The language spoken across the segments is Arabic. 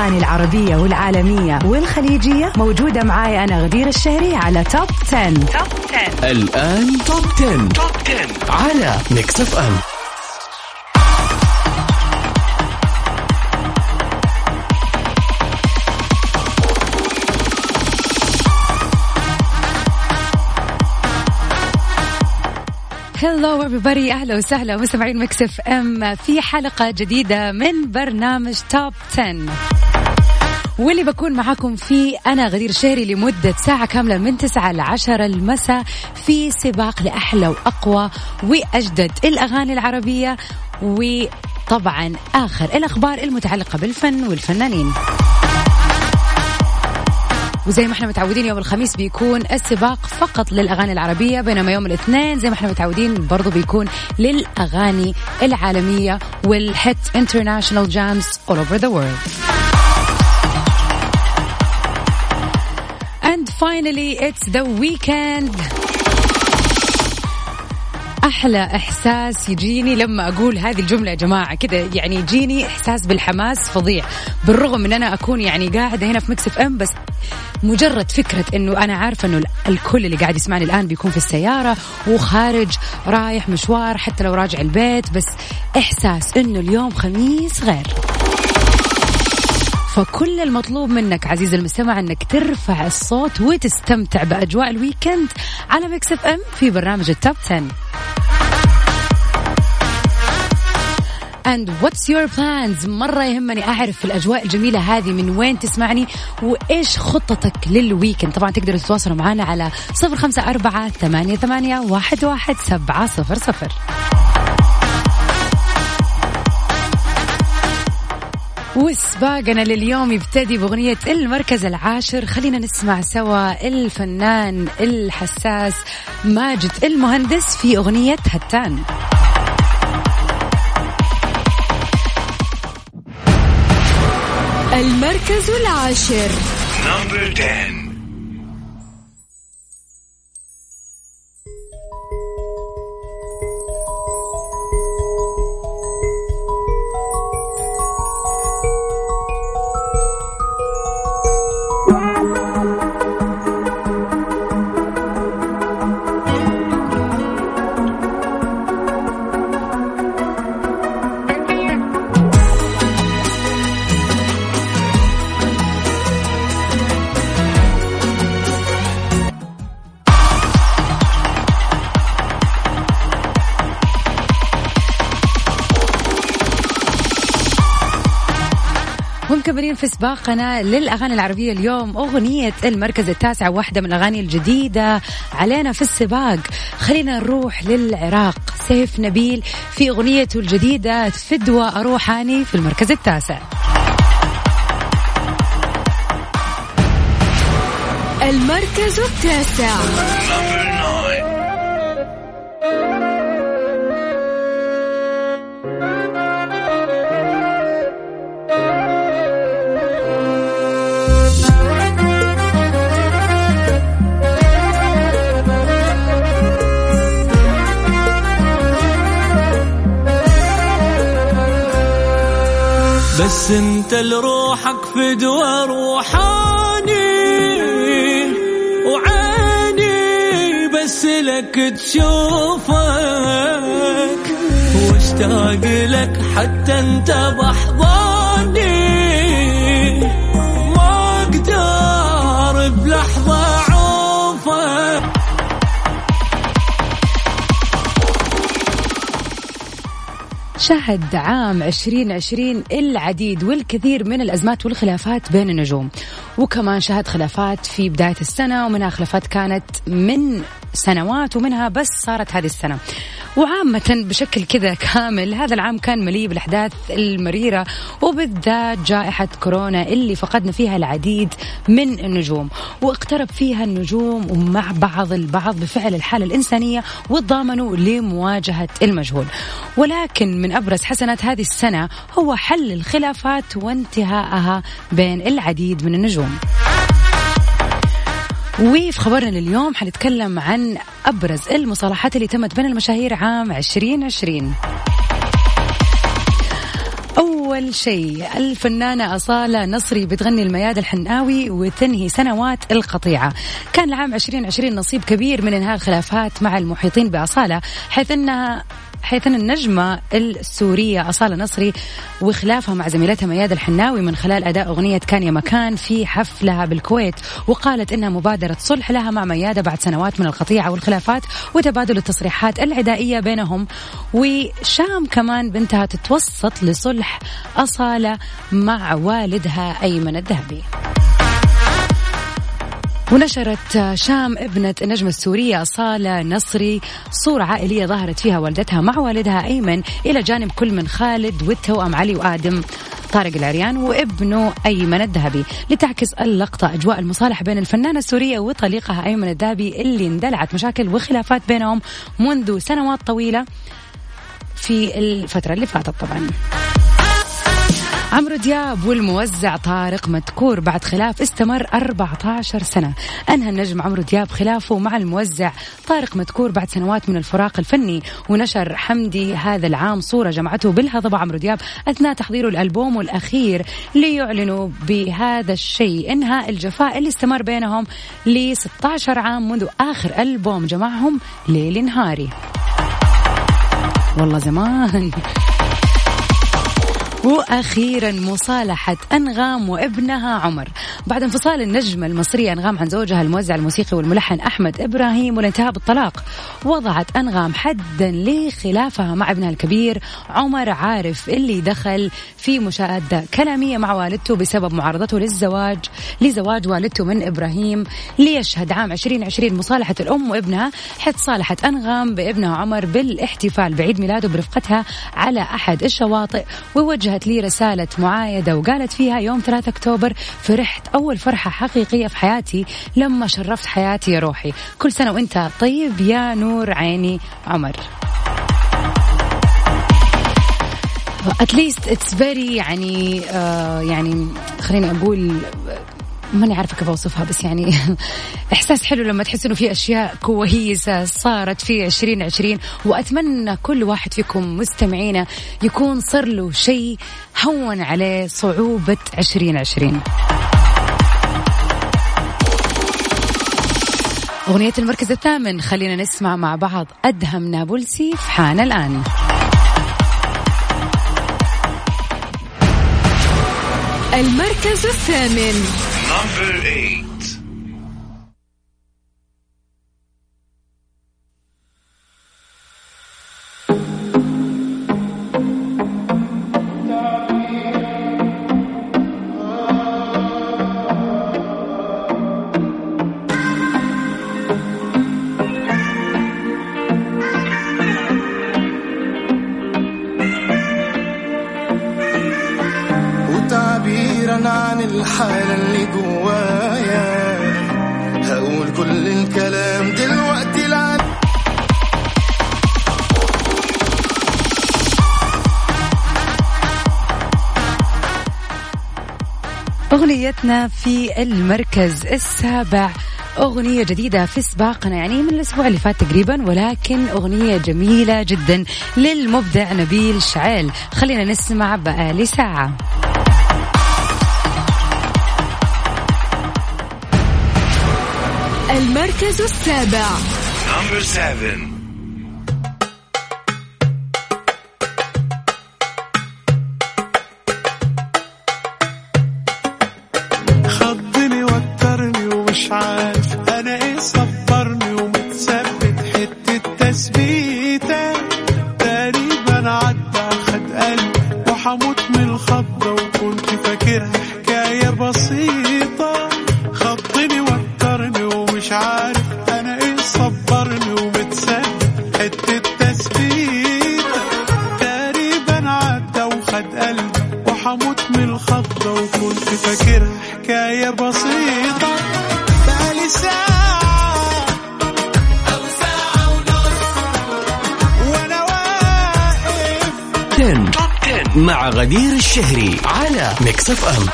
الأغاني العربية والعالمية والخليجية موجودة معاي أنا غدير الشهري على Top 10. Top 10 الآن Top 10. Top 10 على Mix FM hello everybody. أهلا وسهلا. مستمعين Mix FM في حلقة جديدة من برنامج Top 10 واللي بكون معاكم فيه أنا غدير شهري لمدة ساعة كاملة من 9 ل 10 المساء في سباق لأحلى وأقوى وأجدد الأغاني العربية وطبعا آخر الأخبار المتعلقة بالفن والفنانين. وزي ما إحنا متعودين يوم الخميس بيكون السباق فقط للأغاني العربية بينما يوم الاثنين زي ما إحنا متعودين برضو بيكون للأغاني العالمية وال hit international jams all over the world. And finally it's the weekend. أحلى إحساس يجيني لما أقول هذه الجملة يا جماعة. كذا يعني يجيني إحساس بالحماس فظيع. بالرغم ان أنا أكون يعني قاعدة هنا في Mix FM بس مجرد فكرة إنه أنا عارفة إنه الكل اللي قاعد يسمعني الآن بيكون في السيارة وخارج رايح مشوار حتى لو راجع البيت بس إحساس إنه اليوم خميس غير. فكل المطلوب منك عزيزي المستمع انك ترفع الصوت وتستمتع بأجواء ال weekend على Mix FM في برنامج ال Top 10 And what's your plans؟ مرة يهمني أعرف الأجواء الجميلة هذه من وين تسمعني وإيش خطتك لل weekend. طبعا تقدروا تتواصلوا معنا على صفر خمسة أربعة ثمانية, ثمانية واحد, واحد سبعة صفر صفر. وسباقنا لليوم يبتدي بأغنية المركز العاشر. خلينا نسمع سوا الفنان الحساس ماجد المهندس في أغنية هتان. المركز العاشر. نمبر 10 في سباقنا للأغاني العربية اليوم. أغنية المركز التاسع واحدة من الأغاني الجديدة علينا في السباق. خلينا نروح للعراق. سيف نبيل في أغنيته الجديدة فدوى أروحاني في المركز التاسع. المركز التاسع. بس انت لروحك فدوى روحاني وعيني بس لك تشوفك واشتاق لك حتى انت بحضاني. شهد عام 2020 العديد والكثير من الأزمات والخلافات بين النجوم. وكمان شهد خلافات في بداية السنة ومنها خلافات كانت من سنوات ومنها بس صارت هذه السنة. وعامة بشكل كذا كامل هذا العام كان مليء بالأحداث المريرة وبالذات جائحة كورونا اللي فقدنا فيها العديد من النجوم. واقترب فيها النجوم مع بعض البعض بفعل الحالة الإنسانية وتضامنوا لمواجهة المجهول. ولكن من أبرز حسنات هذه السنة هو حل الخلافات وانتهائها بين العديد من النجوم. وفي خبرنا لليوم حنتكلم عن أبرز المصالحات اللي تمت بين المشاهير عام 2020 أول شيء الفنانة أصالة نصري بتغني المياد الحناوي وتنهي سنوات القطيعة. كان العام 2020 نصيب كبير من إنهاء الخلافات مع المحيطين بأصالة حيث أنها حيث أن النجمة السورية أصالة نصري وخلافها مع زميلتها مياد الحناوي من خلال أداء أغنية كان يا مكان في حفلها بالكويت وقالت إنها مبادرة صلح لها مع ميادة بعد سنوات من القطيعة والخلافات وتبادل التصريحات العدائية بينهم وشام كمان بنتها تتوسط لصلح أصالة مع والدها أيمن الذهبي. ونشرت شام ابنة النجمة السورية صالة نصري صورة عائلية ظهرت فيها والدتها مع والدها أيمن إلى جانب كل من خالد والتوأم علي وآدم طارق العريان وابنه أيمن الذهبي لتعكس اللقطة أجواء المصالحة بين الفنانة السورية وطليقها أيمن الذهبي اللي اندلعت مشاكل وخلافات بينهم منذ سنوات طويلة في الفترة اللي فاتت طبعا. عمرو دياب والموزع طارق مدكور بعد خلاف استمر 14 سنة. أنهى النجم عمرو دياب خلافه مع الموزع طارق مدكور بعد سنوات من الفراق الفني ونشر حمدي هذا العام صورة جمعته بالهضبة عمرو دياب أثناء تحضيره الألبوم الأخير ليعلنوا بهذا الشيء. إنهاء الجفاء اللي استمر بينهم ل 16 عام منذ آخر ألبوم جمعهم ليل نهاري. والله زمان. وأخيرا مصالحة أنغام وابنها عمر. بعد انفصال النجمة المصرية أنغام عن زوجها الموزع الموسيقي والملحن أحمد إبراهيم والانتهاء بالطلاق وضعت أنغام حدا لخلافها مع ابنها الكبير عمر عارف اللي دخل في مشاده كلامية مع والدته بسبب معارضته للزواج لزواج والدته من إبراهيم ليشهد عام 2020 مصالحة الأم وابنها. حيث صالحت أنغام بابنها عمر بالاحتفال بعيد ميلاده برفقتها على أحد الشواطئ ووجه وجهت لي رسالة معايدة وقالت فيها يوم 3 أكتوبر فرحت أول فرحة حقيقية في حياتي لما شرفت حياتي يا روحي. كل سنة وإنت طيب يا نور عيني عمر. at least it's very يعني آه يعني خليني أقول ماني عارفة كيف أوصفها بس يعني إحساس حلو لما تحس إنه في أشياء كويسة صارت في 2020 وأتمنى كل واحد فيكم مستمعينا يكون صار له شيء هون عليه صعوبة 2020 أغنية المركز الثامن خلينا نسمع مع بعض أدهم نابلسي في حان الآن. المركز الثامن. Number 8. عن الحالة اللي جوايا. هقول كل الكلام دلوقتي لعن أغنيتنا في المركز السابع. أغنية جديدة في سباقنا يعني من الأسبوع اللي فات تقريبا ولكن أغنية جميلة جدا للمبدع نبيل شعيل. خلينا نسمع بقى لساعة. ساعة المركز السابع. فاكرها حكاية بسيطة. بقالي ساعة أو ساعة ونص وأنا واقف 10 مع غدير الشهري على Mix FM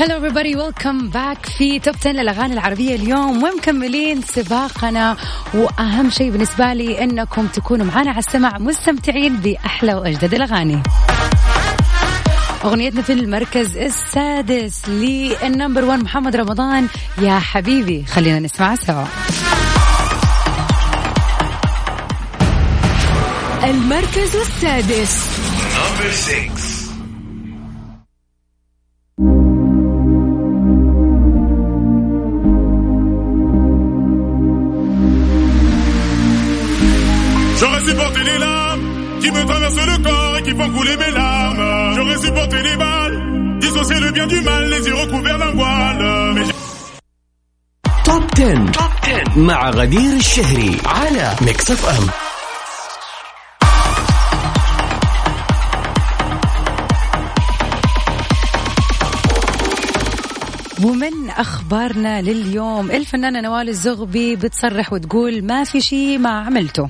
hello everybody. welcome back في Top 10 للأغاني العربية اليوم. ومكملين سباقنا. وأهم شيء بالنسبة لي إنكم تكونوا معنا على السمع مستمتعين بأحلى وأجدد الأغاني. أغنيتنا في المركز السادس لل number 1 محمد رمضان. يا حبيبي خلينا نسمع سوا. المركز السادس. number 6 Qui me traverse le corps et qui font couler mes larmes. Dissocier le bien du mal, les yeux recouverts d'un voile. Mais Top 10. مع غدير الشهري على Mix FM ومن أخبارنا لليوم الفنانة نوال الزغبي بتصرح وتقول ما في شيء ما عملته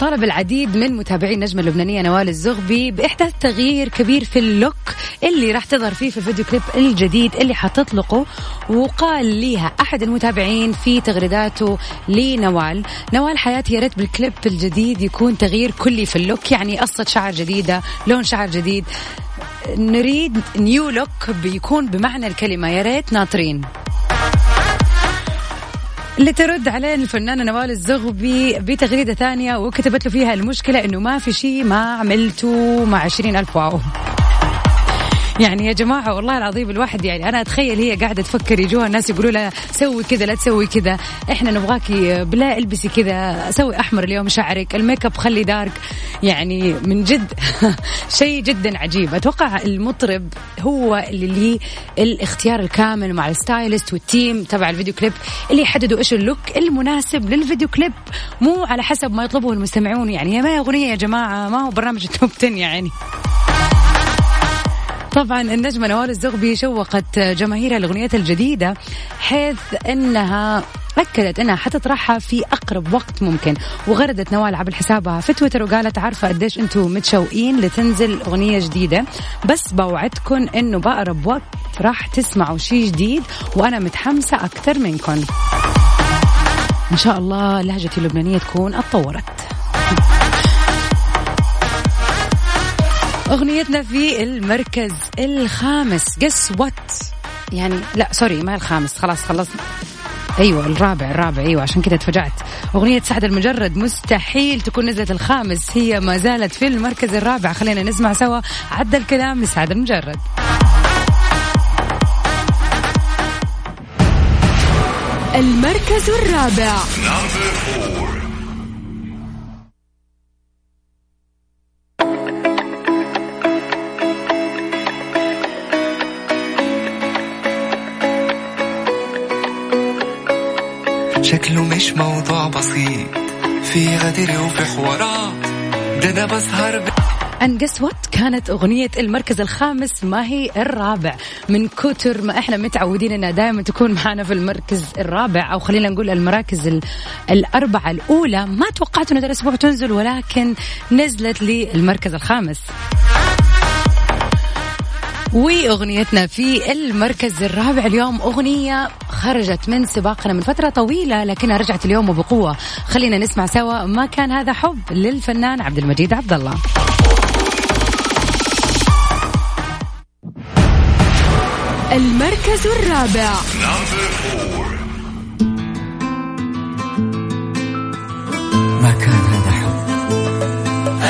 طالب العديد من متابعي النجمة اللبنانية نوال الزغبي بإحداث تغيير كبير في ال look اللي راح تظهر فيه في الفيديو كليب الجديد اللي حتطلقه وقال ليها أحد المتابعين في تغريداته لنوال. نوال حياتي يا ريت بالكليب الجديد يكون تغيير كلي في ال look يعني قصة شعر جديدة لون شعر جديد. نريد new look بيكون بمعنى الكلمة يا ريت ناطرين. اللي ترد عليه الفنانة نوال الزغبي بتغريدة ثانية وكتبت له فيها المشكلة إنه ما في شيء ما عملته مع عشرين ألف واو. يعني يا جماعة والله العظيم الواحد يعني أنا أتخيل هي قاعدة تفكر يجوها الناس يقولوا لها سوي كذا لا تسوي كذا. إحنا نبغاكي بلا البسي كذا سوي أحمر اليوم شعرك الميك أب خلي dark. يعني من جد شيء جدا عجيب. أتوقع المطرب هو اللي ليه الاختيار الكامل مع ال stylist وال team تبع الفيديو كليب اللي يحددوا إيش ال look المناسب للفيديو كليب. مو على حسب ما يطلبه المستمعون. يعني ما هي أغنية يا جماعة ما هو برنامج ال Top 10 يعني. طبعا النجمة نوال الزغبي شوقت جماهيرها لأغنيتها الجديدة حيث أنها أكدت أنها حتطرحها في أقرب وقت ممكن. وغردت نوال عبر حسابها في تويتر وقالت عارفة قديش أنتم متشوقين لتنزل أغنية جديدة. بس بوعدكم أنه بأقرب وقت راح تسمعوا شيء جديد وأنا متحمسة أكثر منكم إن شاء الله لهجتي اللبنانية تكون اتطورت. أغنيتنا في المركز الخامس. قس وات يعني لا سوري ما الخامس. خلاص خلصنا أيوه الرابع الرابع. أيوه عشان كذا تفاجأت. أغنية سعد المجرد مستحيل تكون نزلت الخامس. هي ما زالت في المركز الرابع. خلينا نسمع سوا. عد الكلام لسعد المجرد. المركز الرابع. بسيط في غدر وفي حوارات ده أنا بسهر ب... وات كانت أغنية المركز الخامس ما هي الرابع. من كتر ما إحنا متعودين إنها دائما تكون معنا في المركز الرابع. أو خلينا نقول المراكز ال- الأربعة الأولى. ما توقعت إنه هذا الأسبوع تنزل ولكن نزلت للمركز الخامس. وأغنيتنا في المركز الرابع اليوم أغنية خرجت من سباقنا من فترة طويلة لكنها رجعت اليوم وبقوة. خلينا نسمع سوا ما كان هذا حب للفنان عبد المجيد عبد الله المركز الرابع. ما كان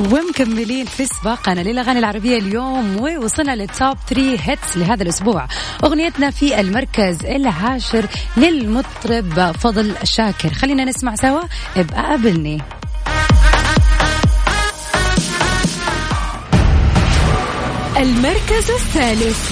ومكملين في سباقنا للأغاني العربية اليوم ووصلنا للتوب 3 هيتس لهذا الأسبوع. أغنيتنا في المركز العاشر للمطرب فضل شاكر. خلينا نسمع سوا. ابقى قابلني. المركز الثالث.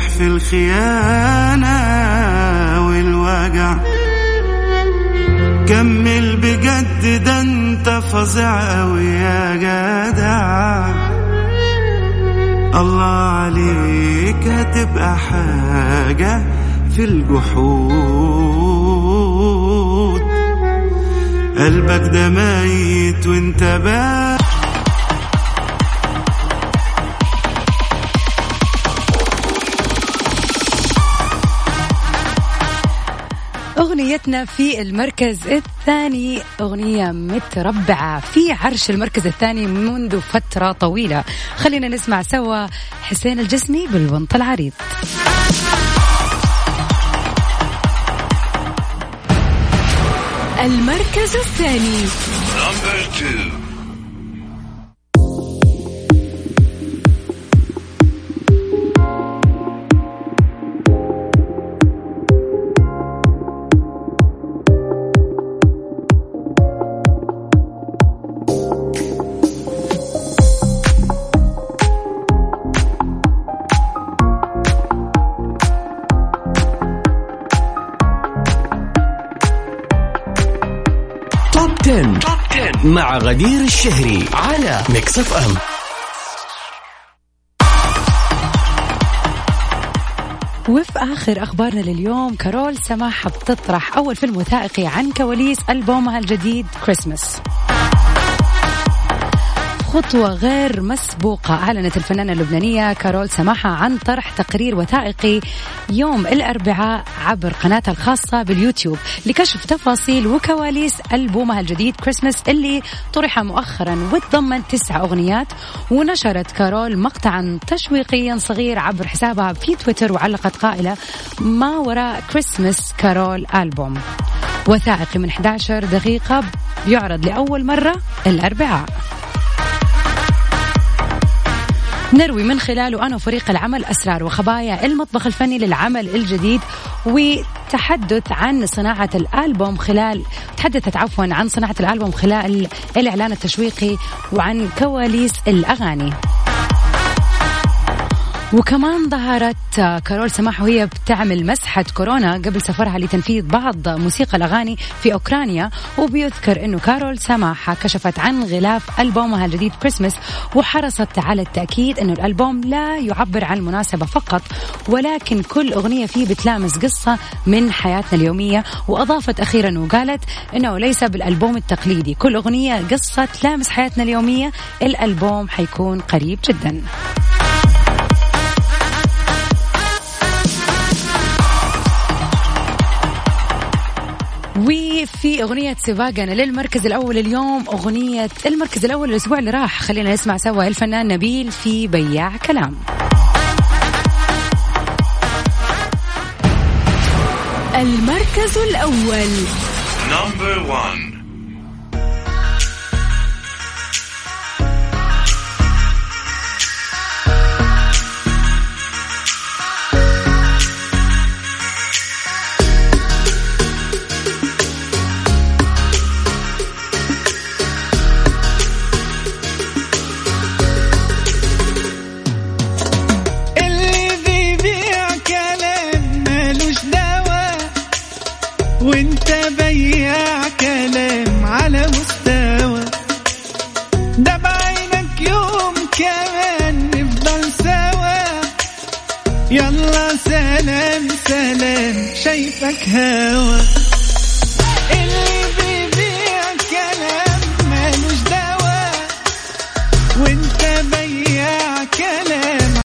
ناجح في الخيانة والوجع. كمل بجد ده انت فظيع قوي يا جدع. الله عليك هتبقى حاجة في الجحود. قلبك ده ميت وانت بقى أغنيتنا في المركز الثاني أغنية متربعة في عرش المركز الثاني منذ فترة طويلة. خلينا نسمع سوا حسين الجسمي بالبنط العريض. المركز الثاني. غدير الشهري على Mix FM وفي آخر أخبارنا لليوم كارول سماحة بتطرح أول فيلم وثائقي عن كواليس ألبومها الجديد كريسمس خطوة غير مسبوقة. أعلنت الفنانة اللبنانية كارول سماحة عن طرح تقرير وثائقي يوم الأربعاء عبر قناتها الخاصة باليوتيوب لكشف تفاصيل وكواليس ألبومها الجديد كريسمس اللي طرح مؤخرا وتضمن تسع أغنيات ونشرت كارول مقطعا تشويقيا صغير عبر حسابها في تويتر وعلقت قائلة ما وراء كريسمس كارول ألبوم وثائقي من 11 دقيقة بيعرض لأول مرة الأربعاء. نروي من خلاله أنا وفريق العمل أسرار وخبايا المطبخ الفني للعمل الجديد وتحدث عن صناعة الألبوم خلال تحدثت عفوا عن صناعة الألبوم خلال الإعلان التشويقي وعن كواليس الأغاني. وكمان ظهرت كارول سماح وهي بتعمل مسحة كورونا قبل سفرها لتنفيذ بعض موسيقى الأغاني في أوكرانيا وبيذكر أنه كارول سماحة كشفت عن غلاف ألبومها الجديد كريسمس وحرصت على التأكيد أنه الألبوم لا يعبر عن المناسبة فقط ولكن كل أغنية فيه بتلامس قصة من حياتنا اليومية. وأضافت أخيرا وقالت أنه ليس بالألبوم التقليدي كل أغنية قصة تلامس حياتنا اليومية الألبوم حيكون قريب جداً. في أغنية سباقنا للمركز الأول اليوم أغنية المركز الأول الأسبوع اللي راح. خلينا نسمع سوا. الفنان نبيل في بياع كلام. المركز الأول. نمبر 1